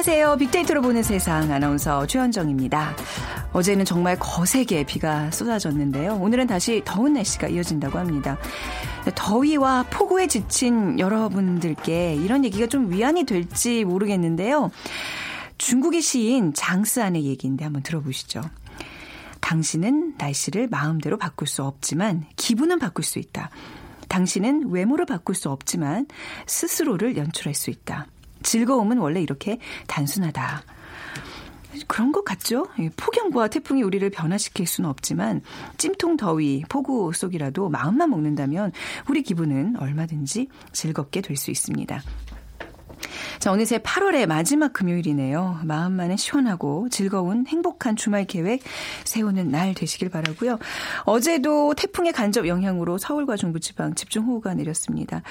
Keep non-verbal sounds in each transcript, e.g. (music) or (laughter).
안녕하세요. 빅데이터로 보는 세상 아나운서 최현정입니다. 어제는 정말 거세게 비가 쏟아졌는데요. 오늘은 다시 더운 날씨가 이어진다고 합니다. 더위와 폭우에 지친 여러분들께 이런 얘기가 좀 위안이 될지 모르겠는데요. 중국의 시인 장스안의 얘기인데 한번 들어보시죠. 당신은 날씨를 마음대로 바꿀 수 없지만 기분은 바꿀 수 있다. 당신은 외모를 바꿀 수 없지만 스스로를 연출할 수 있다. 즐거움은 원래 이렇게 단순하다. 그런 것 같죠? 폭염과 태풍이 우리를 변화시킬 수는 없지만 찜통 더위, 폭우 속이라도 마음만 먹는다면 우리 기분은 얼마든지 즐겁게 될 수 있습니다. 자, 어느새 8월의 마지막 금요일이네요. 마음만은 시원하고 즐거운 행복한 주말 계획 세우는 날 되시길 바라고요. 어제도 태풍의 간접 영향으로 서울과 중부지방 집중호우가 내렸습니다.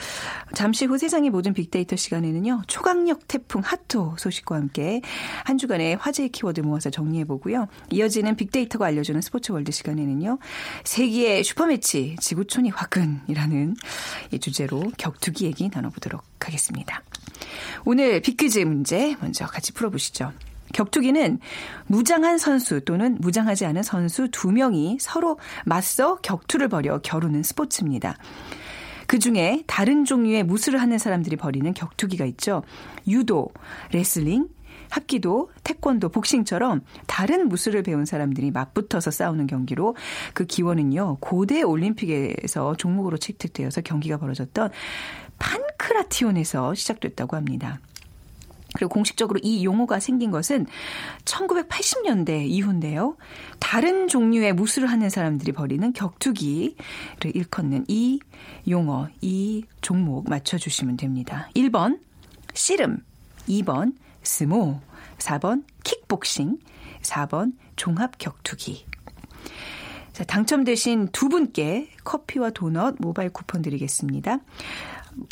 잠시 후 세상의 모든 빅데이터 시간에는요. 초강력 태풍 하토 소식과 함께 한 주간의 화제의 키워드 모아서 정리해 보고요. 이어지는 빅데이터가 알려주는 스포츠 월드 시간에는요. 세기의 슈퍼매치 지구촌이 화끈이라는 이 주제로 격투기 얘기 나눠보도록 하겠습니다. 오늘 빅퀴즈 문제 먼저 같이 풀어보시죠. 격투기는 무장한 선수 또는 무장하지 않은 선수 두 명이 서로 맞서 격투를 벌여 겨루는 스포츠입니다. 그 중에 다른 종류의 무술을 하는 사람들이 벌이는 격투기가 있죠. 유도, 레슬링, 합기도, 태권도, 복싱처럼 다른 무술을 배운 사람들이 맞붙어서 싸우는 경기로 그 기원은요, 고대 올림픽에서 종목으로 채택되어서 경기가 벌어졌던 판크라티온에서 시작됐다고 합니다. 그리고 공식적으로 이 용어가 생긴 것은 1980년대 이후인데요. 다른 종류의 무술을 하는 사람들이 벌이는 격투기를 일컫는 이 용어, 이 종목 맞춰주시면 됩니다. 1번, 씨름. 2번, 스모. 4번, 킥복싱. 4번, 종합 격투기. 자, 당첨되신 두 분께 커피와 도넛 모바일 쿠폰 드리겠습니다.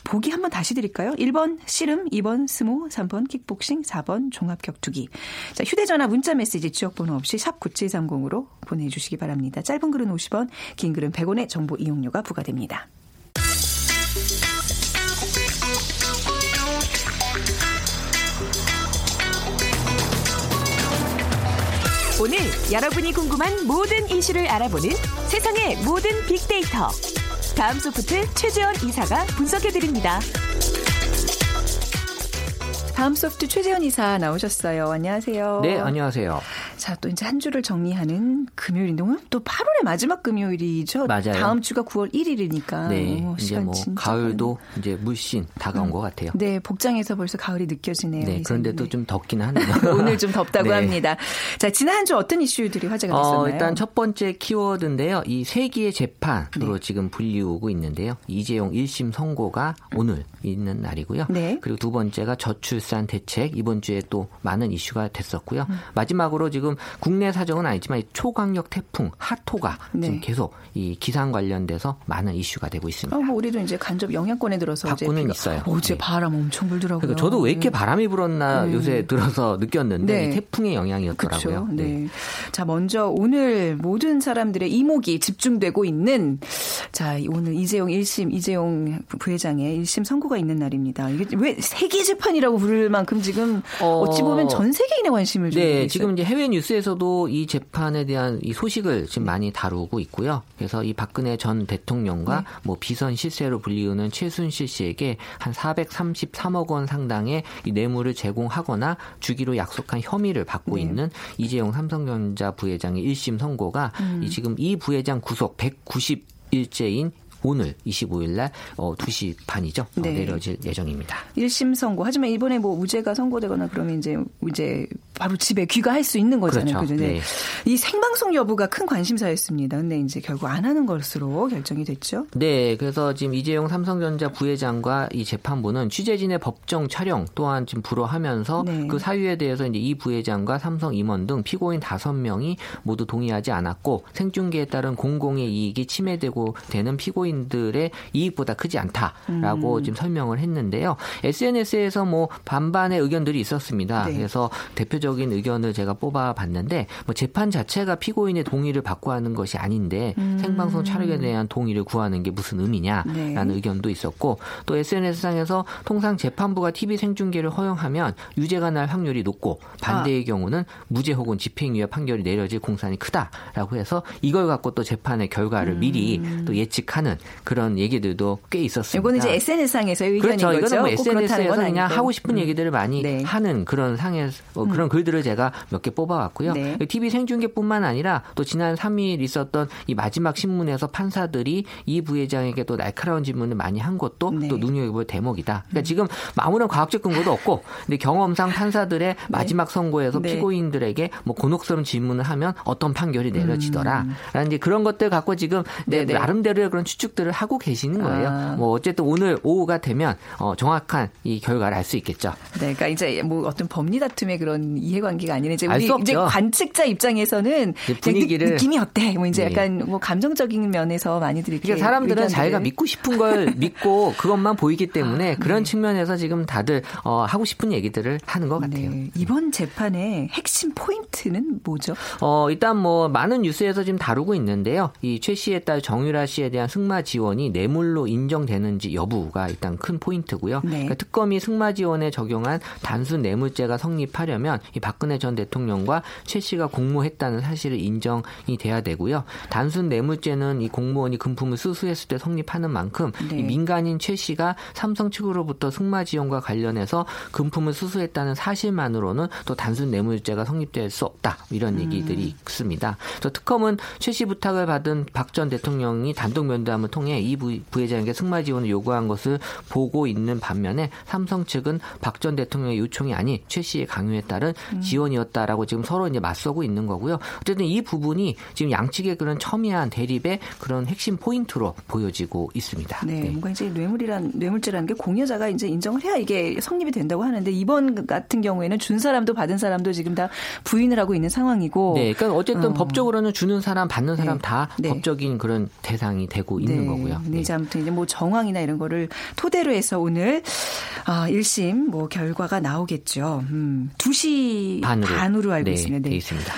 보기 한번 다시 드릴까요? 1번 씨름, 2번 스모, 3번 킥복싱, 4번 종합격투기. 자, 휴대전화 문자 메시지 지역번호 없이 샵 9730으로 보내주시기 바랍니다. 짧은 글은 50원, 긴 글은 100원의 정보 이용료가 부과됩니다. 오늘 여러분이 궁금한 모든 이슈를 알아보는 세상의 모든 빅데이터. 다음 소프트 최재원 이사가 분석해드립니다. 다음 소프트 최재현 이사 나오셨어요. 안녕하세요. 네, 안녕하세요. 자, 또 이제 한 주를 정리하는 금요일인데 오늘 또 8월의 마지막 금요일이죠. 맞아요. 다음 주가 9월 1일이니까. 네, 오, 이제 뭐 가을도 빠르네. 이제 물씬 다가온 음. 것 같아요. 네, 복장에서 벌써 가을이 느껴지네요. 네, 그런데 또 좀 덥긴 하네요. (laughs) 오늘 좀 덥다고 (laughs) 네. 합니다. 자, 지난 한 주 어떤 이슈들이 화제가 어, 됐었나요? 어, 일단 첫 번째 키워드인데요. 이 세기의 재판으로 네. 지금 불리우고 있는데요. 이재용 1심 선고가 오늘 있는 날이고요. 네. 그리고 두 번째가 저출 출산 대책 이번 주에 또 많은 이슈가 됐었고요. 음. 마지막으로 지금 국내 사정은 아니지만 초강력 태풍 하토가 네. 지금 계속 이 기상 관련돼서 많은 이슈가 되고 있습니다. 어, 뭐 우리도 이제 간접 영향권에 들어서 바꾸는 있어요. 어제 네. 바람 엄청 불더라고요. 그러니까 저도 왜 이렇게 네. 바람이 불었나 네. 요새 들어서 느꼈는데 태풍의 영향이었더라고요. 네. 자 먼저 오늘 모든 사람들의 이목이 집중되고 있는 자 오늘 이재용 1심 이재용 부회장의 1심 선고 가 있는 날입니다. 이게 왜 세계 재판이라고 부를 만큼 지금 어, 찌 보면 전 세계인의 관심을 주고 네, 있어요. 지금 이제 해외 뉴스에서도 이 재판에 대한 이 소식을 지금 많이 다루고 있고요. 그래서 이 박근혜 전 대통령과 네. 뭐 비선 실세로 불리우는 최순실 씨에게 한 433억 원 상당의 이 뇌물을 제공하거나 주기로 약속한 혐의를 받고 네. 있는 이재용 삼성전자 부회장의 1심 선고가 음. 이 지금 이 부회장 구속 190일째인 오늘 25일 날 어, 2시 반이죠. 어, 네. 어, 내려질 예정입니다. 1심 선고. 하지만 이번에 뭐 무죄가 선고되거나 그러면 이제 이제 바로 집에 귀가할 수 있는 거잖아요. 그렇죠. 네. 네. 이 생방송 여부가 큰 관심사였습니다. 근데 이제 결국 안 하는 것으로 결정이 됐죠. 네. 그래서 지금 이재용 삼성전자 부회장과 이 재판부는 취재진의 법정 촬영 또한 지금 불허하면서 네. 그 사유에 대해서 이제 이 부회장과 삼성 임원 등 피고인 5명이 모두 동의하지 않았고 생중계에 따른 공공의 이익이 침해되고 되는 피고인 피고인들의 이익보다 크지 않다라고 음. 지금 설명을 했는데요. SNS에서 뭐 반반의 의견들이 있었습니다. 네. 그래서 대표적으로 전반적인 의견을 제가 뽑아봤는데 뭐 재판 자체가 피고인의 동의를 받고 하는 것이 아닌데 음. 생방송 촬영에 대한 동의를 구하는 게 무슨 의미냐라는 네. 의견도 있었고 또 SNS상에서 통상 재판부가 TV 생중계를 허용하면 유죄가 날 확률이 높고 반대의 아. 경우는 무죄 혹은 집행유예 판결이 내려질 공산이 크다라고 해서 이걸 갖고 또 재판의 결과를 음. 미리 또 예측하는 그런 얘기들도 꽤 있었습니다. 이거는 이제 SNS상에서의 의견인 그렇죠. 거죠. 이거는 뭐 SNS에서 그냥 하고 싶은 음. 얘기들을 많이 네. 하는 그런 상에 어, 음. 그런 글들을 제가 몇 개 뽑아왔고요. 네. TV 생중계뿐만 아니라 또 지난 3일 있었던 이 마지막 신문에서 판사들이 이 부회장에게 또 날카로운 질문을 많이 한 것도 네. 또 눈여겨볼 대목이다. 그러니까 음. 지금 아무런 과학적 근거도 없고 근데 경험상 판사들의 네. 마지막 선고에서 네. 피고인들에게 뭐 곤혹스러운 질문을 하면 어떤 판결이 내려지더라. 라는 이제 그런 것들 갖고 지금 네, 나름대로의 그런 추측들을 하고 계시는 거예요. 아. 뭐 어쨌든 오늘 오후가 되면 어, 정확한 이 결과를 알 수 있겠죠. 네, 그러니까 이제 뭐 어떤 법리 다툼의 그런 이해관계가 아니라 이제 우리 이제 관측자 입장에서는 분위기를 느낌이 어때? 뭐 이제 네. 약간 뭐 감정적인 면에서 많이들 그러니까 사람들은 의견들을. 자기가 믿고 싶은 걸 (laughs) 믿고 그것만 보이기 때문에 아, 그런 네. 측면에서 지금 다들 어, 하고 싶은 얘기들을 하는 것 같아요. 네. 이번 재판의 핵심 포인트는 뭐죠? 어, 일단 뭐 많은 뉴스에서 지금 다루고 있는데요. 이 최 씨의 딸 정유라 씨에 대한 승마 지원이 뇌물로 인정되는지 여부가 일단 큰 포인트고요. 네. 그러니까 특검이 승마 지원에 적용한 단순 뇌물죄가 성립하려면 이 박근혜 전 대통령과 최 씨가 공모했다는 사실을 인정이 돼야 되고요. 단순 뇌물죄는 이 공무원이 금품을 수수했을 때 성립하는 만큼 네. 이 민간인 최 씨가 삼성 측으로부터 승마 지원과 관련해서 금품을 수수했다는 사실만으로는 또 단순 뇌물죄가 성립될 수 없다 이런 음. 얘기들이 있습니다. 그래서 특검은 최 씨 부탁을 받은 박 전 대통령이 단독 면담을 통해 이 부회장에게 승마 지원을 요구한 것을 보고 있는 반면에 삼성 측은 박 전 대통령의 요청이 아닌 최 씨의 강요에 따른 음. 지원이었다라고 지금 서로 이제 맞서고 있는 거고요. 어쨌든 이 부분이 지금 양측의 그런 첨예한 대립의 그런 핵심 포인트로 보여지고 있습니다. 네, 네. 뭔가 이제 뇌물이란 뇌물죄라는 게 공여자가 이제 인정을 해야 이게 성립이 된다고 하는데 이번 같은 경우에는 준 사람도 받은 사람도 지금 다 부인을 하고 있는 상황이고. 네, 그러니까 어쨌든 어. 법적으로는 주는 사람 받는 사람 네. 다 네. 법적인 그런 대상이 되고 있는 네. 거고요. 네, 이제 아무튼 이제 뭐 정황이나 이런 거를 토대로 해서 오늘 아, 1심 뭐 결과가 나오겠죠. 음, 2시 반으로, 반으로 알고 네, 있습니다. 네. 있습니다.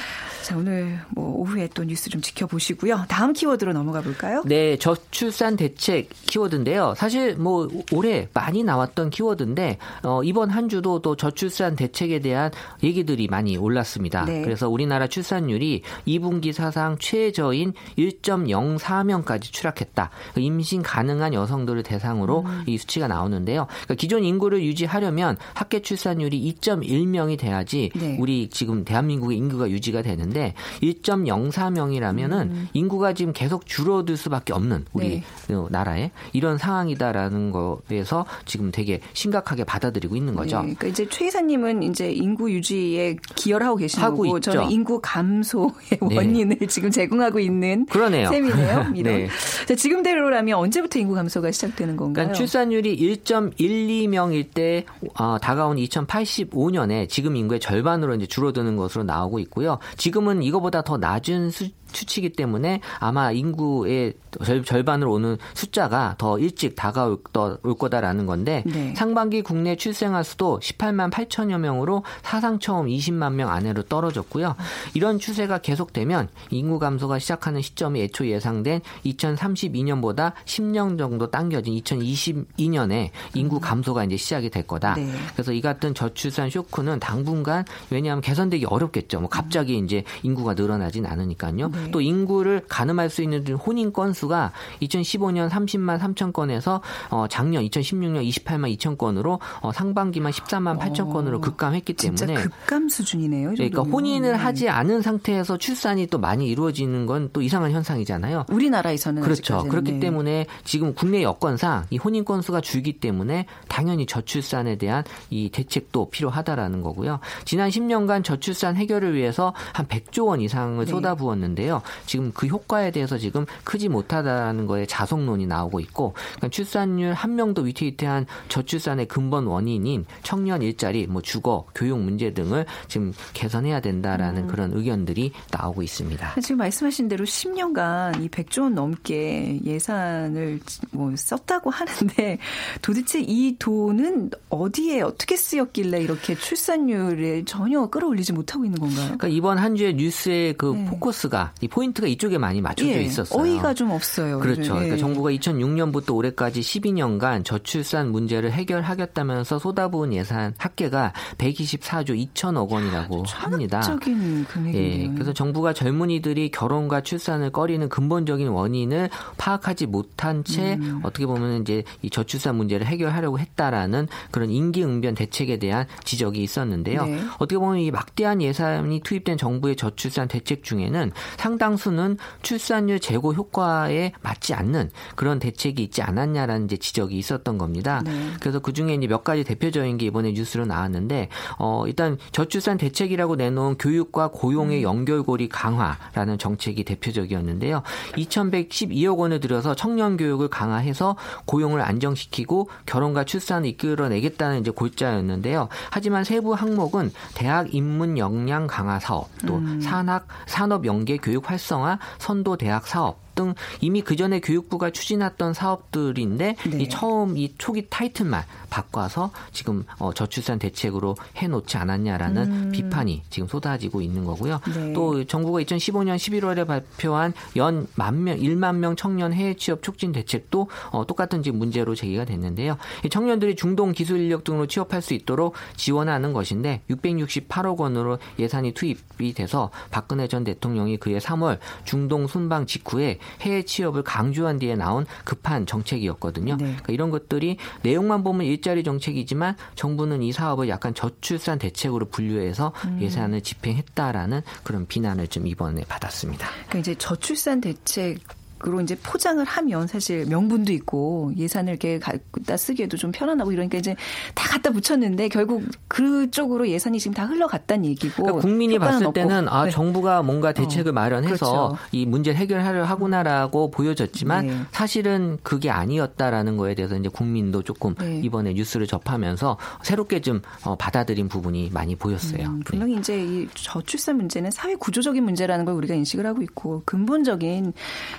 자, 오늘 뭐 오후에 또 뉴스 좀 지켜보시고요. 다음 키워드로 넘어가 볼까요? 네, 저출산 대책 키워드인데요. 사실 뭐 올해 많이 나왔던 키워드인데 어, 이번 한 주도 또 저출산 대책에 대한 얘기들이 많이 올랐습니다. 네. 그래서 우리나라 출산율이 2분기 사상 최저인 1.04명까지 추락했다. 그러니까 임신 가능한 여성들을 대상으로 음. 이 수치가 나오는데요. 그러니까 기존 인구를 유지하려면 합계 출산율이 2.1명이 돼야지 네. 우리 지금 대한민국의 인구가 유지가 되는데 있는데 1.04명이라면은 음. 인구가 지금 계속 줄어들 수밖에 없는 우리 네. 그 나라에 이런 상황이다라는 거에서 지금 되게 심각하게 받아들이고 있는 거죠. 네. 그러니까 이제 최 이사님은 이제 인구 유지에 기여를 하고 계신 하고 거고 있죠. 저는 인구 감소의 네. 원인을 네. 지금 제공하고 있는 그러네요. 셈이네요. (laughs) 네. 자, 지금대로라면 언제부터 인구 감소가 시작되는 건가요? 그러니까 출산율이 1.12명일 때 어, 다가온 2085년에 지금 인구의 절반으로 이제 줄어드는 것으로 나오고 있고요. 지금은 지금은 이거보다 더 낮은 수, 추치기 때문에 아마 인구의 절반을 오는 숫자가 더 일찍 다가올 거다라는 건데 네. 상반기 국내 출생아 수도 18만 8천여 명으로 사상 처음 20만 명 안으로 떨어졌고요. 이런 추세가 계속되면 인구 감소가 시작하는 시점이 애초 예상된 2032년보다 10년 정도 당겨진 2022년에 인구 음. 감소가 이제 시작이 될 거다. 네. 그래서 이 같은 저출산 쇼크는 당분간 왜냐하면 개선되기 어렵겠죠. 뭐 갑자기 이제 인구가 늘어나진 않으니까요. 네. 또 인구를 가늠할 수 있는 혼인 건수가 2015년 30만 3천 건에서 어, 작년 2016년 28만 2천 건으로 어, 상반기만 14만 8천 건으로 급감했기 때문에 급감 수준이네요. 그러니까 혼인을 네. 하지 않은 상태에서 출산이 또 많이 이루어지는 건 또 이상한 현상이잖아요. 우리나라에서는 그렇죠. 아직까지는. 그렇기 네. 때문에 지금 국내 여건상 이 혼인 건수가 줄기 때문에 당연히 저출산에 대한 이 대책도 필요하다라는 거고요. 지난 10년간 저출산 해결을 위해서 한 100조 원 이상을 네. 쏟아부었는데요. 있는데요. 지금 그 효과에 대해서 지금 크지 못하다는 거에 자성론이 나오고 있고 그러니까 출산율 한 명도 위태위태한 저출산의 근본 원인인 청년 일자리, 뭐 주거, 교육 문제 등을 지금 개선해야 된다라는 음. 그런 의견들이 나오고 있습니다. 지금 말씀하신 대로 10년간 이 100조 원 넘게 예산을 뭐 썼다고 하는데 (laughs) 도대체 이 돈은 어디에 어떻게 쓰였길래 이렇게 출산율을 전혀 끌어올리지 못하고 있는 건가요? 그러니까 이번 한 주의 뉴스의 그 네. 포커스가 이 포인트가 이쪽에 많이 맞춰져 예, 있었어요. 어이가 좀 없어요. 그렇죠. 예. 그러니까 정부가 2006년부터 올해까지 12년간 저출산 문제를 해결하겠다면서 쏟아부은 예산 합계가 124조 2천억 원이라고 합니다. 적인 금액이네요. 예. 그래서 정부가 젊은이들이 결혼과 출산을 꺼리는 근본적인 원인을 파악하지 못한 채 음. 어떻게 보면 이제 이 저출산 문제를 해결하려고 했다라는 그런 인기응변 대책에 대한 지적이 있었는데요. 네. 어떻게 보면 이 막대한 예산이 투입된 정부의 저출산 대책 중에는 상당수는 출산율 제고 효과에 맞지 않는 그런 대책이 있지 않았냐라는 이제 지적이 있었던 겁니다. 네. 그래서 그 중에 이제 몇 가지 대표적인 게 이번에 뉴스로 나왔는데 어 일단 저출산 대책이라고 내놓은 교육과 고용의 음. 연결고리 강화라는 정책이 대표적이었는데요. 2,112억 원을 들여서 청년 교육을 강화해서 고용을 안정시키고 결혼과 출산을 이끌어내겠다는 이제 골자였는데요. 하지만 세부 항목은 대학 입문 역량 강화 사업, 또 음. 산학 산업 연계 교육 활성화, 선도 대학 사업 등 이미 그 전에 교육부가 추진했던 사업들인데 네. 이 처음 이 초기 타이틀만 바꿔서 지금 어, 저출산 대책으로 해놓지 않았냐라는 음. 비판이 지금 쏟아지고 있는 거고요. 네. 또 정부가 2015년 11월에 발표한 연 만 명, 1만 명 청년 해외 취업 촉진 대책도 어, 똑같은 지금 문제로 제기가 됐는데요. 이 청년들이 중동 기술 인력 등으로 취업할 수 있도록 지원하는 것인데 668억 원으로 예산이 투입이 돼서 박근혜 전 대통령이 그해 3월 중동 순방 직후에 해외 취업을 강조한 뒤에 나온 급한 정책이었거든요. 네. 그러니까 이런 것들이 내용만 보면 일자리 정책이지만 정부는 이 사업을 약간 저출산 대책으로 분류해서 음. 예산을 집행했다라는 그런 비난을 좀 이번에 받았습니다. 그러니까 이제 저출산 대책 으로 이제 포장을 하면 사실 명분도 있고 예산을 이렇게 갖다 쓰기에도 좀 편안하고 이러니까 이제 다 갖다 붙였는데 결국 그쪽으로 예산이 지금 다 흘러갔다는 얘기고 그러니까 국민이 봤을 없고. 때는 아 네. 정부가 뭔가 대책을 어, 마련해서 그렇죠. 이 문제를 해결하려 하구나라고 보여졌지만 네. 사실은 그게 아니었다라는 거에 대해서 이제 국민도 조금 네. 이번에 뉴스를 접하면서 새롭게 좀 어, 받아들인 부분이 많이 보였어요. 음, 분명히 네. 이제 이 저출산 문제는 사회 구조적인 문제라는 걸 우리가 인식을 하고 있고 근본적인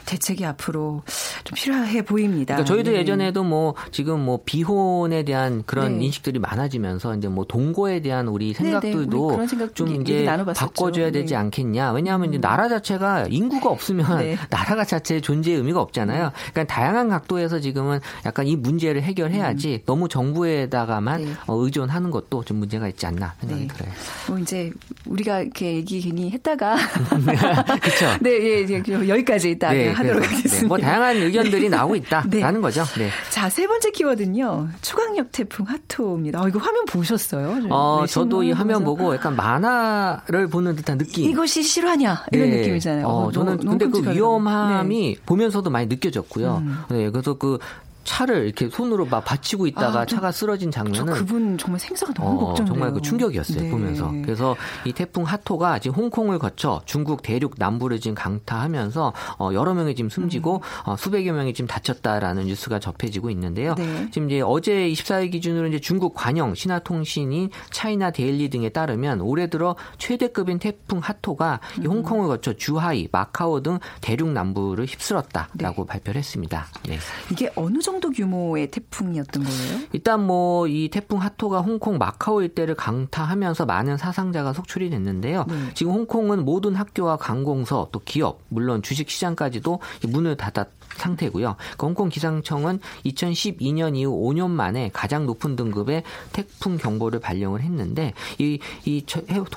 대책 대책이 앞으로 좀 필요해 보입니다. 그러니까 저희도 네. 예전에도 뭐 지금 뭐 비혼에 대한 그런 네. 인식들이 많아지면서 이제 뭐 동거에 대한 우리 네, 네. 생각들도 네, 생각 좀 이제 바꿔줘야 되지 않겠냐. 왜냐하면 음. 이제 나라 자체가 인구가 없으면 네. (laughs) 나라가 자체의 존재의 의미가 없잖아요. 그러니까 다양한 각도에서 지금은 약간 이 문제를 해결해야지 음. 너무 정부에다가만 어, 의존하는 것도 좀 문제가 있지 않나 생각이 들어요. 뭐 이제 우리가 이렇게 얘기 괜히 했다가 (laughs) 그렇죠. (laughs) 네, 예, 예, 여기까지 일단 하도록 네, 뭐 다양한 의견들이 나오고 있다라는 네. 거죠. 네. 자, 세 번째 키워드는요. 초강력 태풍 하토입니다. 어, 이거 화면 보셨어요? 어, 저도 이 화면 보고 약간 만화를 보는 듯한 느낌. 이것이 실화냐? 이런 네. 느낌이잖아요. 어, 어 저는 너무, 근데 너무 그 위험함이 네. 보면서도 많이 느껴졌고요. 음. 네, 그래서 그 차를 이렇게 손으로 막 받치고 있다가 아, 차가 쓰러진 장면은 그분 정말 생사가 너무 어, 걱정돼요. 정말 그 충격이었어요 네. 보면서. 그래서 이 태풍 하토가 지금 홍콩을 거쳐 중국 대륙 남부를 지금 강타하면서 어, 여러 명이 지금 숨지고 음. 어, 수백여 명이 지금 다쳤다라는 뉴스가 접해지고 있는데요. 네. 지금 이제 어제 24일 기준으로 이제 중국 관영 신화통신인 차이나 데일리 등에 따르면 올해 들어 최대급인 태풍 하토가 음. 이 홍콩을 거쳐 주하이, 마카오 등 대륙 남부를 휩쓸었다라고 네. 발표를 했습니다. 네. 이게 어느 정도 정도 규모의 태풍이었던 거예요? 일단 뭐 이 태풍 하토가 홍콩 마카오 일대를 강타하면서 많은 사상자가 속출이 됐는데요. 네. 지금 홍콩은 모든 학교와 관공서 또 기업 물론 주식 시장까지도 문을 닫았 상태고요. 그 홍콩 기상청은 2012년 이후 5년 만에 가장 높은 등급의 태풍 경보를 발령을 했는데 이, 이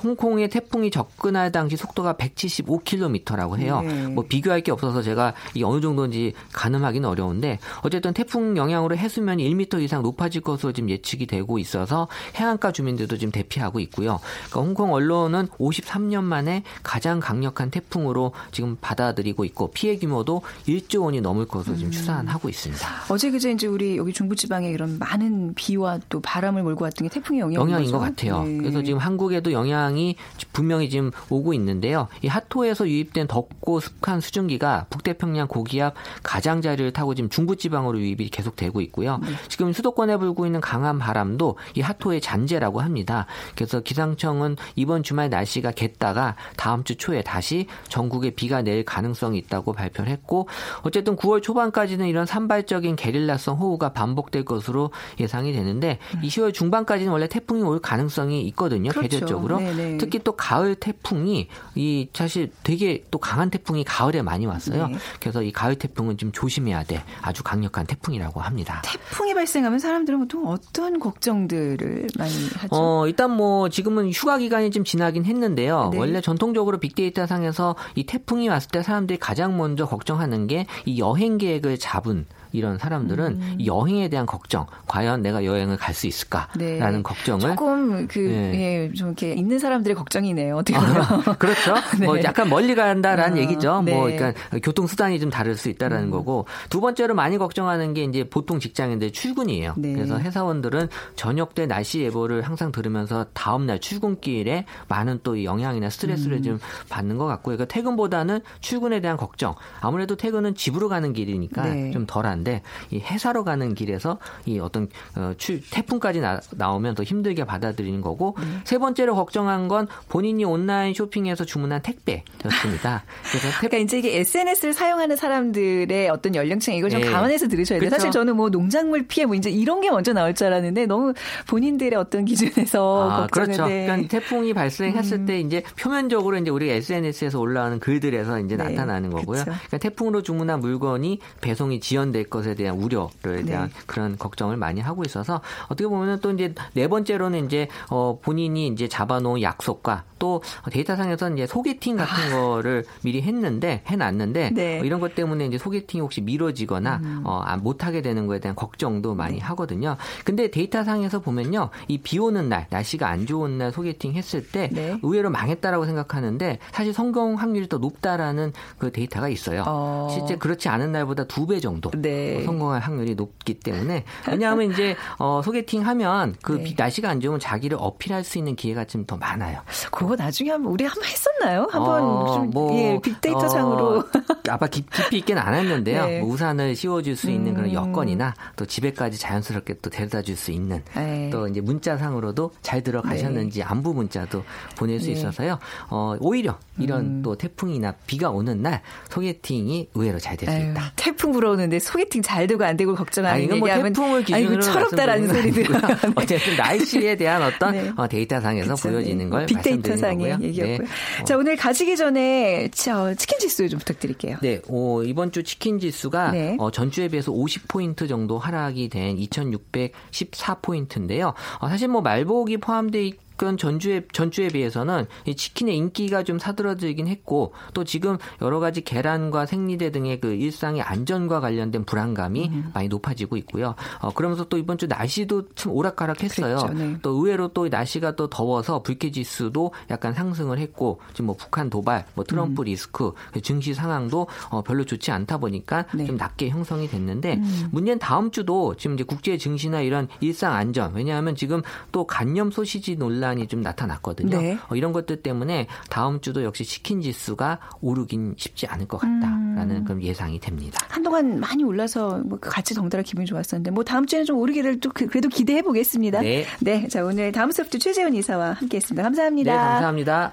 홍콩의 태풍이 접근할 당시 속도가 175km라고 해요. 네. 뭐 비교할 게 없어서 제가 이 어느 정도인지 가늠하기는 어려운데 어쨌든 태풍 영향으로 해수면이 1m 이상 높아질 것으로 지금 예측이 되고 있어서 해안가 주민들도 지금 대피하고 있고요. 그러니까 홍콩 언론은 53년 만에 가장 강력한 태풍으로 지금 받아들이고 있고 피해 규모도 1조 원이 넘을 것으로 지금 음. 추산하고 있습니다. 어제 그제 이제 우리 여기 중부지방에 이런 많은 비와 또 바람을 몰고 왔던 게 태풍의 영향인, 영향인 것 같아요. 네. 그래서 지금 한국에도 영향이 분명히 지금 오고 있는데요. 이 하토에서 유입된 덥고 습한 수증기가 북태평양 고기압 가장자리를 타고 지금 중부지방으로 유입이 계속되고 있고요. 네. 지금 수도권에 불고 있는 강한 바람도 이 하토의 잔재라고 합니다. 그래서 기상청은 이번 주말 날씨가 겠다가 다음 주 초에 다시 전국에 비가 내릴 가능성이 있다고 발표를 했고 어쨌든 9월 초반까지는 이런 산발적인 게릴라성 호우가 반복될 것으로 예상이 되는데 이 10월 중반까지는 원래 태풍이 올 가능성이 있거든요. 그렇죠. 계절적으로. 네네. 특히 또 가을 태풍이 이 사실 되게 또 강한 태풍이 가을에 많이 왔어요. 네. 그래서 이 가을 태풍은 좀 조심해야 돼. 아주 강력한 태풍이라고 합니다. 태풍이 발생하면 사람들은 보통 어떤 걱정들을 많이 하죠? 어, 일단 뭐 지금은 휴가 기간이 좀 지나긴 했는데요. 네. 원래 전통적으로 빅데이터 상에서 이 태풍이 왔을 때 사람들이 가장 먼저 걱정하는 게 이 여행 계획을 잡은 이런 사람들은 음. 여행에 대한 걱정, 과연 내가 여행을 갈 수 있을까라는 네. 걱정을 조금 그 네. 예, 좀 이렇게 있는 사람들의 걱정이네요. 어떻게 보면 아, (laughs) 그렇죠. (laughs) 네. 뭐 약간 멀리 간다라는 어, 얘기죠. 뭐 네. 뭐 그러니까 교통 수단이 좀 다를 수 있다라는 음. 거고 두 번째로 많이 걱정하는 게 이제 보통 직장인들 출근이에요. 네. 그래서 회사원들은 저녁 때 날씨 예보를 항상 들으면서 다음 날 출근길에 많은 또 영향이나 스트레스를 음. 좀 받는 것 같고요. 그러니까 퇴근보다는 출근에 대한 걱정. 아무래도 퇴근은 집으로 가는 길이니까 네. 좀 덜한 건데 이 회사로 가는 길에서 이 어떤 어, 추, 태풍까지 나, 오면더 힘들게 받아들이는 거고 음. 세 번째로 걱정한 건 본인이 온라인 쇼핑에서 주문한 택배였습니다. (laughs) 그래서 택... 그러니까 이제 이게 SNS를 사용하는 사람들의 어떤 연령층 이걸 좀 네. 감안해서 들으셔야 돼요. 그렇죠? 사실 저는 뭐 농작물 피해 뭐 이제 이런 게 먼저 나올 줄 알았는데 너무 본인들의 어떤 기준에서 아, 그렇죠. 그러니까 태풍이 발생했을 음. 때 이제 표면적으로 이제 우리가 SNS에서 올라오는 글들에서 이제 네. 나타나는 거고요. 그러니까 태풍으로 주문한 물건이 배송이 지연될 것에 대한 우려에 네. 대한 네. 그런 걱정을 많이 하고 있어서 어떻게 보면은 또 이제 네 번째로는 이제 어 본인이 이제 잡아놓은 약속과 또 데이터상에서 이제 소개팅 같은 아. 거를 미리 했는데 해놨는데 네. 어, 이런 것 때문에 이제 소개팅이 혹시 미뤄지거나 음. 어, 못하게 되는 거에 대한 걱정도 많이 네. 하거든요. 근데 데이터상에서 보면요, 이 비 오는 날 날씨가 안 좋은 날 소개팅 했을 때 네. 의외로 망했다라고 생각하는데 사실 성공 확률이 더 높다라는 그 데이터가 있어요. 어. 실제 그렇지 않은 날보다 두 배 정도 네. 어, 성공할 확률이 높기 때문에 왜냐하면 이제 어, 소개팅 하면 그 네. 날씨가 안 좋으면 자기를 어필할 수 있는 기회가 좀 더 많아요. 그거 나중에 한번 우리 한번 했었나요? 한번 어, 좀 뭐, 예, 빅데이터 어, 상으로 어, 아마 깊 이 있게는 안 했는데요. 네. 뭐 우산을 씌워줄 수 있는 음. 그런 여건이나 또 집에까지 자연스럽게 또 데려다 줄 수 있는 네. 또 이제 문자상으로도 잘 들어가셨는지 네. 안부 문자도 보낼 수 네. 있어서요. 어, 오히려 이런 음. 또 태풍이나 비가 오는 날 소개팅이 의외로 잘 될 수 있다. 태풍 불어오는데 소개팅 잘 되고 안 되고 걱정하는 아니, 뭐 얘기하면 태풍을 기준으로 철없다라는 소리들. (laughs) 어쨌든 날씨에 대한 어떤 네. 어, 데이터상에서 그쵸, 보여지는 걸 빅데이터상의 얘기였고요. 네. 자 오늘 가지기 전에 저 치킨 지수 좀 부탁드릴게요. 네, 오, 이번 주 치킨 지수가 네. 어, 전주에 비해서 50포인트 정도 하락이 된 2,614포인트인데요. 어, 사실 뭐 말복이 포함되어 그건 전주에 전주에 비해서는 이 치킨의 인기가 좀 사들어들긴 했고 또 지금 여러 가지 계란과 생리대 등의 그 일상의 안전과 관련된 불안감이 음. 많이 높아지고 있고요. 어, 그러면서 또 이번 주 날씨도 참 오락가락했어요. 그렇죠, 네. 또 의외로 또 날씨가 또 더워서 불쾌 지수도 약간 상승을 했고 지금 뭐 북한 도발, 뭐 트럼프 음. 리스크, 그 증시 상황도 어, 별로 좋지 않다 보니까 네. 좀 낮게 형성이 됐는데 음. 문제는 다음 주도 지금 이제 국제 증시나 이런 일상 안전 왜냐하면 지금 또 간염 소시지 논란 논란이 좀 나타났거든요. 네. 어, 이런 것들 때문에 다음 주도 역시 치킨 지수가 오르긴 쉽지 않을 것 같다라는 음. 그런 예상이 됩니다. 한동안 많이 올라서 뭐그 같이 덩달아 기분이 좋았었는데 뭐 다음 주에는 좀 오르기를 또 그, 그래도 기대해 보겠습니다. 네. 네. 자, 오늘 다음 수업도 최재훈 이사와 함께 했습니다. 감사합니다. 네, 감사합니다.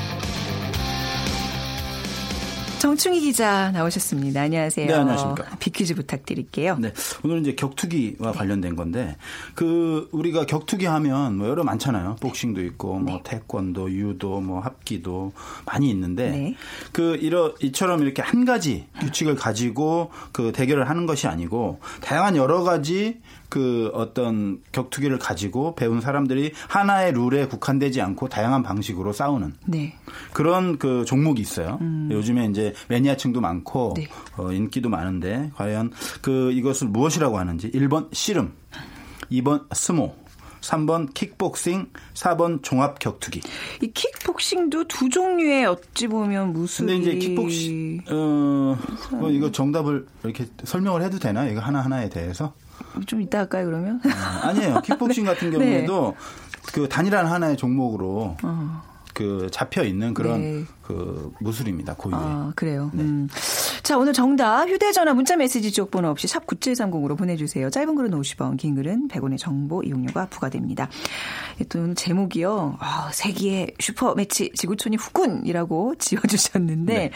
정충희 기자 나오셨습니다. 안녕하세요. 네, 안녕하십니까. 비퀴즈 부탁드릴게요. 네. 오늘은 이제 격투기와 관련된 건데 그 우리가 격투기 하면 뭐 여러 많잖아요. 복싱도 있고 뭐 네. 태권도, 유도, 뭐 합기도 많이 있는데 네. 그 이러 이처럼 이렇게 한 가지 규칙을 가지고 그 대결을 하는 것이 아니고 다양한 여러 가지 그 어떤 격투기를 가지고 배운 사람들이 하나의 룰에 국한되지 않고 다양한 방식으로 싸우는 네. 그런 그 종목이 있어요. 음. 요즘에 이제 매니아층도 많고 네. 어, 인기도 많은데 과연 그 이것을 무엇이라고 하는지 1번 씨름, 2번 스모, 3번 킥복싱, 4번 종합 격투기. 이 킥복싱도 두 종류의 어찌 보면 무술. 근데 이제 킥복싱 어, 뭐 이거 정답을 이렇게 설명을 해도 되나? 이거 하나 하나에 대해서? 좀 이따 할까요 그러면? 아, 아니에요. 킥복싱 같은 (laughs) 네. 경우에도 네. 그 단일한 하나의 종목으로 어. 그 잡혀 있는 그런 네. 그 무술입니다. 고유의. 아, 그래요. 네. 음. 자, 오늘 정답 휴대 전화 문자 메시지 쪽 번호 없이 샵 9730으로 보내 주세요. 짧은 글은 50원, 긴 글은 100원의 정보 이용료가 부과됩니다. 또 제목이요. 아, 세기의 슈퍼 매치 지구촌이 후군이라고 (laughs) 지어 주셨는데 네.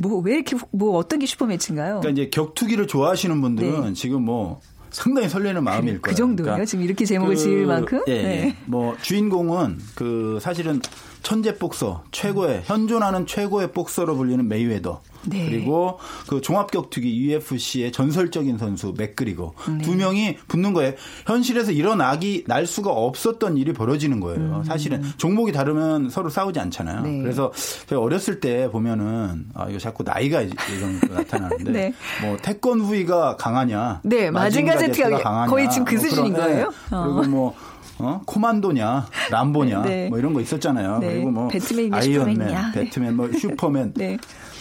뭐 왜 이렇게 뭐 어떤 게 슈퍼 매치인가요? 그러니까 이제 격투기를 좋아하시는 분들은 네. 지금 뭐 상당히 설레는 마음일 그 거예요. 그 정도요? 그러니까 지금 이렇게 제목을 그, 지을 만큼? 예, 예. 네. 뭐 주인공은 그 사실은 천재 복서 최고의 현존하는 최고의 복서로 불리는 메이웨더 네. 그리고 그 종합격투기 UFC의 전설적인 선수 맥그리거 네. 두 명이 붙는 거예요. 현실에서 일어나기 날 수가 없었던 일이 벌어지는 거예요. 음. 사실은 종목이 다르면 서로 싸우지 않잖아요. 네. 그래서 제가 어렸을 때 보면은 아 이거 자꾸 나이가 이런 거 나타나는데 (laughs) 네. 뭐 태권 후위가 강하냐? 네, 마징가 제트가 강하냐? 거의 지금 그뭐 수준인 그런, 거예요. 어. 그리고 뭐 어? 코만도냐, 람보냐, (laughs) 네. 뭐 이런 거 있었잖아요. 네. 그리고 뭐 아이언맨, (laughs) 배트맨, 뭐 슈퍼맨. 네.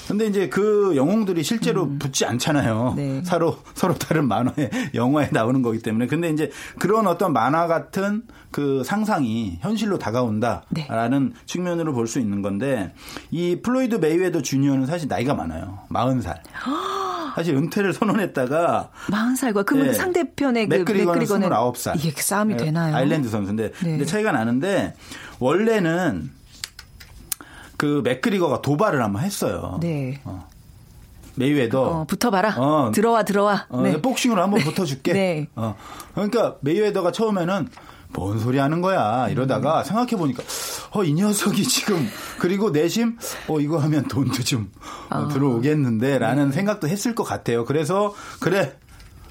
근데 이제 그 영웅들이 실제로 음. 붙지 않잖아요. 네. 서로 서로 다른 만화에 (laughs) 영화에 나오는 거기 때문에. 근데 이제 그런 어떤 만화 같은 그 상상이 현실로 다가온다라는 네. 측면으로 볼 수 있는 건데 이 플로이드 메이웨더 주니어는 사실 나이가 많아요. 40살. 사실 은퇴를 선언했다가 40살과 그 네. 상대편의 그 맥그리거는, 맥그리거는 29살. 이게 싸움이 네. 되나요? 아일랜드 선수인데 네. 근데 차이가 나는데 원래는 그 맥그리거가 도발을 한번 했어요. 네. 어. 메이웨더 어, 붙어봐라. 어, 들어와 들어와. 어, 네. 복싱으로 한번 네. 붙어줄게. 네. 어. 그러니까 메이웨더가 처음에는 뭔 소리 하는 거야 이러다가 음. 생각해 보니까 어 이 녀석이 지금 그리고 내심 어 이거 하면 돈도 좀 어, 들어오겠는데라는 네. 생각도 했을 것 같아요. 그래서 그래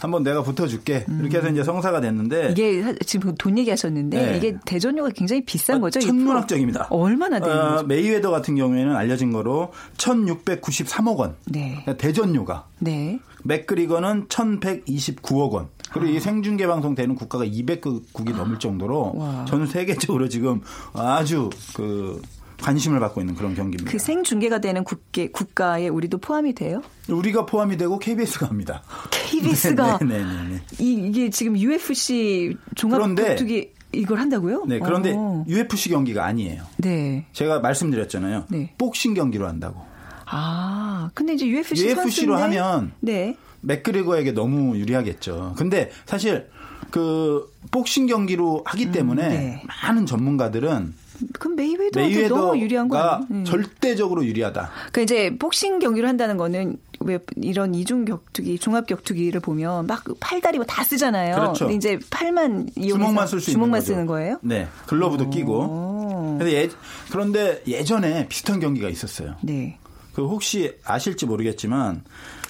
한번 내가 붙어줄게. 이렇게 해서 이제 성사가 됐는데 이게 지금 돈 얘기하셨는데 네. 이게 대전료가 굉장히 비싼 아, 거죠? 천문학적입니다. 얼마나 되는 어, 메이웨더 같은 경우에는 알려진 거로 1,693억 원. 네. 대전료가. 네. 맥그리거는 1,129억 원. 그리고 아. 이 생중계 방송되는 국가가 200국이 넘을 정도로 와. 전 세계적으로 지금 아주 그 관심을 받고 있는 그런 경기입니다. 그 생중계가 되는 국계, 국가에 우리도 포함이 돼요? 우리가 포함이 되고 KBS가 합니다. KBS가 네, 네, 네, 네, 이, 게 지금 UFC 종합 격투기 이걸 한다고요? 네, 그런데 오. 어. UFC 경기가 아니에요. 네. 제가 말씀드렸잖아요. 네. 복싱 경기로 한다고. 아, 근데 이제 UFC UFC로 선수인데? 하면 네. 맥그리거에게 너무 유리하겠죠. 근데 사실 그 복싱 경기로 하기 음, 때문에 음, 네. 많은 전문가들은 그럼 메이웨더한테 너무 유리한 거야. 음. 절대적으로 유리하다. 그러니까 이제 복싱 경기를 한다는 거는 왜 이런 이중 격투기, 종합 격투기를 보면 막 팔다리 뭐 다 쓰잖아요. 그렇죠. 근데 이제 팔만 이용해서 주먹만 쓸수 주먹만 쓰는 거예요? 네. 글러브도 오. 끼고. 근데 예, 그런데 예전에 비슷한 경기가 있었어요. 네. 그 혹시 아실지 모르겠지만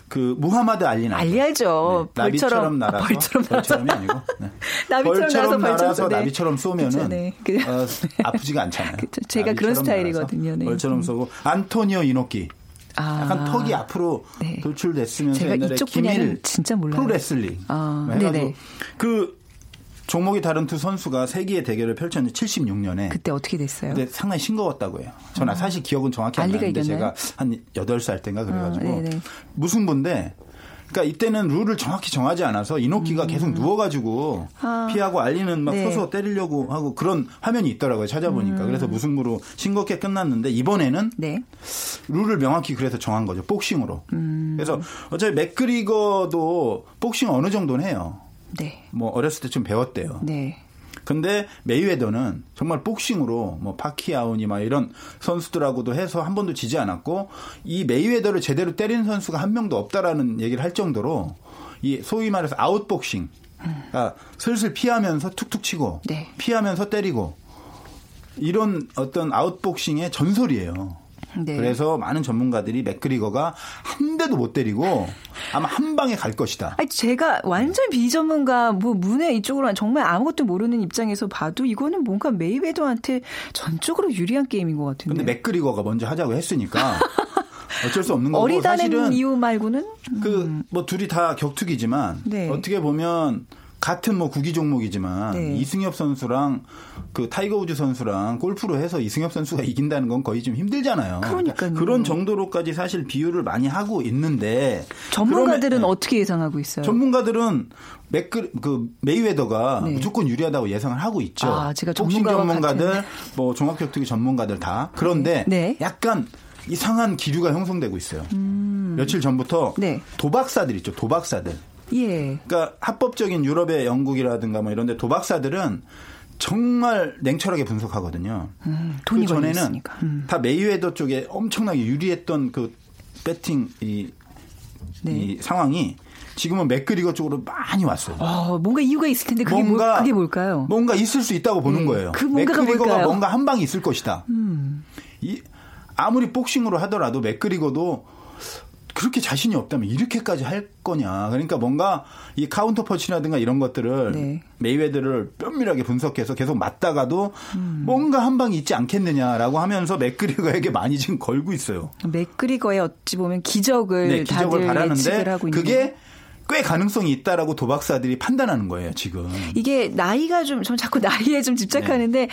그 무하마드 알리 나 알리 알죠. 네. (laughs) 나비처럼 날아서 벌처럼, 벌처럼이 아니고 네. 나비처럼 벌처럼 날아서, 네. 나비처럼 쏘면은 네. 어, 아프지가 않잖아요. (laughs) 그쵸. 제가 그런 스타일이거든요. 네. 벌처럼 쏘고 안토니오 이노키 아. 약간 턱이 앞으로 네. 돌출됐으면서 제가 이쪽 분야는 진짜 몰라요. 프로레슬링 아. 해가지고 그 종목이 다른 두 선수가 세기의 대결을 펼쳤는데 76년에 그때 어떻게 됐어요? 근데 상당히 싱거웠다고 해요. 저는 아. 사실 기억은 정확히 안 나는데 제가 한 8살 때인가 그래가지고 아, 무슨 분데 그러니까 이때는 룰을 정확히 정하지 않아서 이노키가 음. 계속 누워가지고 아. 피하고 알리는 막 네. 서서 때리려고 하고 그런 화면이 있더라고요 찾아보니까 음. 그래서 무승부로 싱겁게 끝났는데 이번에는 네. 룰을 명확히 그래서 정한 거죠 복싱으로 음. 그래서 어차피 맥그리거도 복싱 어느 정도는 해요 네. 뭐 어렸을 때 좀 배웠대요. 네. 근데 메이웨더는 정말 복싱으로 뭐 파퀴아오니 막 이런 선수들하고도 해서 한 번도 지지 않았고 이 메이웨더를 제대로 때리는 선수가 한 명도 없다라는 얘기를 할 정도로 이 소위 말해서 아웃복싱 그러니까 슬슬 피하면서 툭툭 치고 네. 피하면서 때리고 이런 어떤 아웃복싱의 전설이에요. 네. 그래서 많은 전문가들이 맥그리거가 한 대도 못 때리고 아마 한 방에 갈 것이다. 아니, 제가 완전 비전문가 뭐 문외 이쪽으로 정말 아무것도 모르는 입장에서 봐도 이거는 뭔가 메이웨더한테 전적으로 유리한 게임인 것 같은데. 근데 맥그리거가 먼저 하자고 했으니까 (laughs) 어쩔 수 없는 거고 어리다는 사실은 이유 말고는 그뭐 둘이 다 격투기지만 네. 어떻게 보면 같은 뭐 구기 종목이지만 네. 이승엽 선수랑 그 타이거 우즈 선수랑 골프로 해서 이승엽 선수가 이긴다는 건 거의 좀 힘들잖아요. 그러니까 그런 정도로까지 사실 비유를 많이 하고 있는데 전문가들은 그러면, 어떻게 예상하고 있어요? 전문가들은 맥그 그 메이웨더가 네. 무조건 유리하다고 예상을 하고 있죠. 아, 제가 복싱 전문가들, 같은... 뭐 종합격투기 전문가들 다 그런데 네. 약간 이상한 기류가 형성되고 있어요. 음. 며칠 전부터 네. 도박사들 있죠. 도박사들. 예. 그러니까 합법적인 유럽의 영국이라든가 뭐 이런데 도박사들은 정말 냉철하게 분석하거든요. 음, 돈이 그 전에는 음. 다 메이웨더 쪽에 엄청나게 유리했던 그 베팅 이, 네. 이 상황이 지금은 맥그리거 쪽으로 많이 왔어요. 어, 뭔가 이유가 있을 텐데 그게, 뭔가, 뭐, 그게 뭘까요? 뭔가 있을 수 있다고 보는 네. 거예요. 그 뭔가가 맥그리거가 뭘까요? 뭔가 한 방이 있을 것이다. 음. 이, 아무리 복싱으로 하더라도 맥그리거도 그렇게 자신이 없다면 이렇게까지 할 거냐. 그러니까 뭔가 이 카운터 펀치라든가 이런 것들을 네. 메이웨더를 면밀하게 분석해서 계속 맞다가도 음. 뭔가 한 방이 있지 않겠느냐라고 하면서 맥그리거에게 많이 지금 걸고 있어요. 맥그리거의 어찌 보면 기적을 네, 기적을 바라는데 그게 꽤 가능성이 있다라고 도박사들이 판단하는 거예요, 지금. 이게 나이가 좀, 전 자꾸 나이에 좀 집착하는데 네.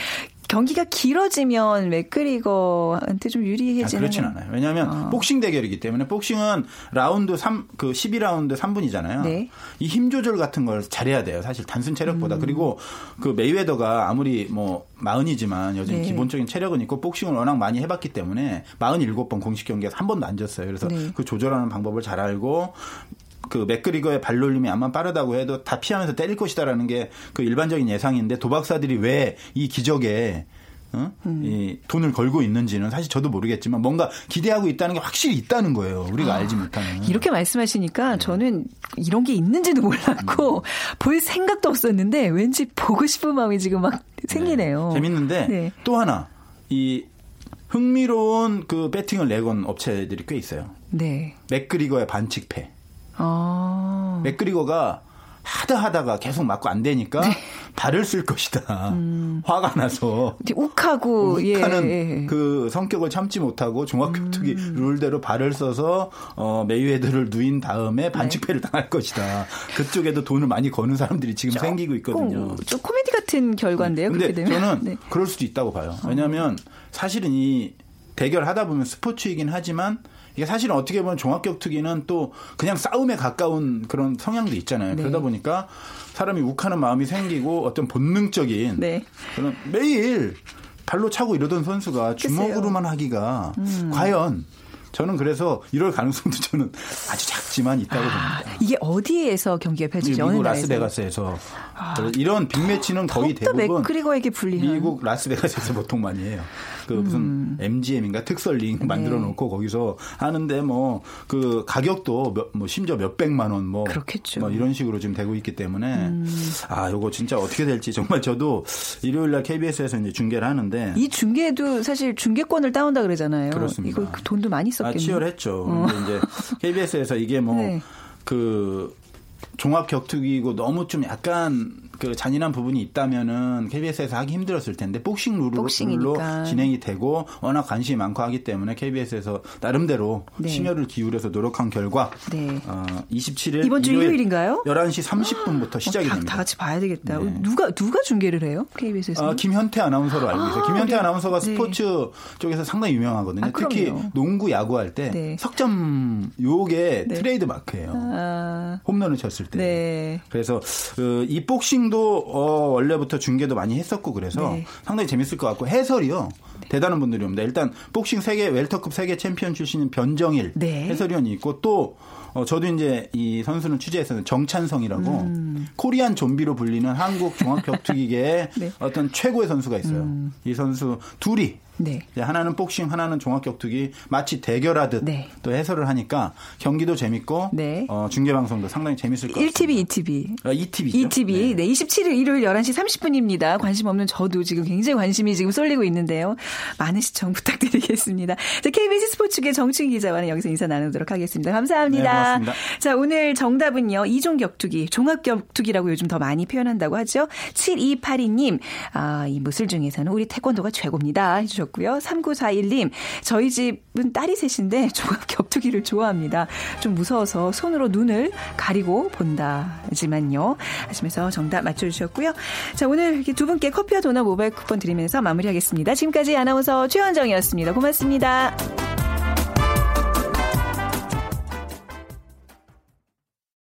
경기가 길어지면 맥그리거한테 좀 유리해지는. 아, 그렇진 않아요. 왜냐하면 어. 복싱 대결이기 때문에 복싱은 라운드 3, 그 12라운드 3분이잖아요. 네. 이 힘 조절 같은 걸 잘해야 돼요. 사실 단순 체력보다. 음. 그리고 그 메이웨더가 아무리 뭐 마흔이지만 여전히 네. 기본적인 체력은 있고 복싱을 워낙 많이 해봤기 때문에 47번 공식 경기에서 한 번도 안 졌어요. 그래서 네. 그 조절하는 방법을 잘 알고 그 맥그리거의 발놀림이 아마 빠르다고 해도 다 피하면서 때릴 것이다라는 게 그 일반적인 예상인데 도박사들이 왜 이 기적에 어? 음. 이 돈을 걸고 있는지는 사실 저도 모르겠지만 뭔가 기대하고 있다는 게 확실히 있다는 거예요. 우리가 아, 알지 못하는. 이렇게 말씀하시니까 네. 저는 이런 게 있는지도 몰랐고 음. 볼 생각도 없었는데 왠지 보고 싶은 마음이 지금 막 생기네요. 네. 재밌는데 네. 또 하나 이 흥미로운 그 배팅을 내건 업체들이 꽤 있어요. 네. 맥그리거의 반칙패. 아. 맥그리거가 하다 하다가 계속 맞고 안 되니까 네. 발을 쓸 것이다. 음. 화가 나서 욱하고 욱하는 예, 예. 그 성격을 참지 못하고 종합격투기 음. 룰대로 발을 써서 어, 메이웨더를 누인 다음에 반칙패를 네. 당할 것이다. 그쪽에도 돈을 많이 거는 사람들이 지금 생기고 있거든요. 좀 코미디 같은 결과인데요. 근데 저는 네. 그럴 수도 있다고 봐요. 왜냐하면 사실은 이 대결하다 보면 스포츠이긴 하지만 이게 사실은 어떻게 보면 종합격투기는 또 그냥 싸움에 가까운 그런 성향도 있잖아요. 네. 그러다 보니까 사람이 욱하는 마음이 생기고 어떤 본능적인 네. 그런 매일 발로 차고 이러던 선수가 주먹으로만 하기가 음. 과연 저는 그래서 이럴 가능성도 저는 아주 작지만 있다고 아, 봅니다. 이게 어디에서 경기가 펼쳐지죠? 미국 라스베가스에서 아, 이런 빅매치는 거의 대부분 맥그리거에게 불리한 미국 라스베가스에서 (laughs) 보통 많이 해요. 그 무슨 음. MGM인가 특설 링 네. 만들어 놓고 거기서 하는데 뭐 그 가격도 몇, 뭐 심지어 몇 백만 원뭐 뭐 이런 식으로 지금 되고 있기 때문에 음. 아 요거 진짜 어떻게 될지 정말 저도 일요일 날 KBS에서 이제 중계를 하는데 이 중계도 사실 중계권을 따온다 그러잖아요. 그렇습니다. 이거 돈도 많이 썼겠네요. 아, 치열했죠. 어. 근데 이제 (laughs) KBS에서 이게 뭐그 네. 그 종합 격투기고 너무 좀 약간 그 잔인한 부분이 있다면은 KBS에서 하기 힘들었을 텐데 복싱 룰로 복싱이니까. 진행이 되고 워낙 관심이 많고 하기 때문에 KBS에서 나름대로 네. 심혈을 기울여서 노력한 결과 네. 어, 27일 이번 주 일요일인가요? 11시 30분부터 시작이 어, 다, 됩니다. 다 같이 봐야 되겠다. 네. 누가 누가 중계를 해요? KBS에서? 어, 김현태 아나운서로 알고 있어요. 아, 김현태 네. 아나운서가 네. 스포츠 쪽에서 상당히 유명하거든요. 아, 특히 농구 야구 할 때 네. 석점 요게 트레이드 마크예요. 아. 홈런을 쳤을 때. 그래서 그, 이 복싱 방송도 어, 원래부터 중계도 많이 했었고 그래서 네. 상당히 재밌을 것 같고 해설이요. 네. 대단한 분들이 옵니다. 일단 복싱 세계 웰터급 세계 챔피언 출신인 변정일 네. 해설위원이 있고 또 어, 저도 이제 이 선수는 취재했었는데 정찬성이라고 음. 코리안 좀비로 불리는 한국 종합격투기계의 (laughs) 네. 어떤 최고의 선수가 있어요. 음. 이 선수 둘이 네. 하나는 복싱, 하나는 종합격투기 마치 대결하듯 네. 또 해설을 하니까 경기도 재밌고 네. 어, 중계 방송도 상당히 재밌을 것 1TV, 같습니다. 2TV. 아, 2TV죠. 2TV. 네. 네, 27일 일요일 11시 30분입니다. 관심 없는 저도 지금 굉장히 관심이 지금 쏠리고 있는데요. 많은 시청 (laughs) 부탁드리겠습니다. 자, KBS 스포츠계 정충 기자와는 여기서 인사 나누도록 하겠습니다. 감사합니다. 고맙습니다. 자, 오늘 정답은요. 이종 격투기, 종합 격투기라고 요즘 더 많이 표현한다고 하죠. 7282님, 아, 이 무술 중에서는 우리 태권도가 최고입니다. 해주셨고 요. 3941님, 저희 집은 딸이 셋인데 종합 (laughs) 격투기를 좋아합니다. 좀 무서워서 손으로 눈을 가리고 본다지만요. 하시면서 정답 맞춰주셨고요. 자, 오늘 이렇게 두 분께 커피와 도넛 모바일 쿠폰 드리면서 마무리하겠습니다. 지금까지 아나운서 최원정이었습니다. 고맙습니다.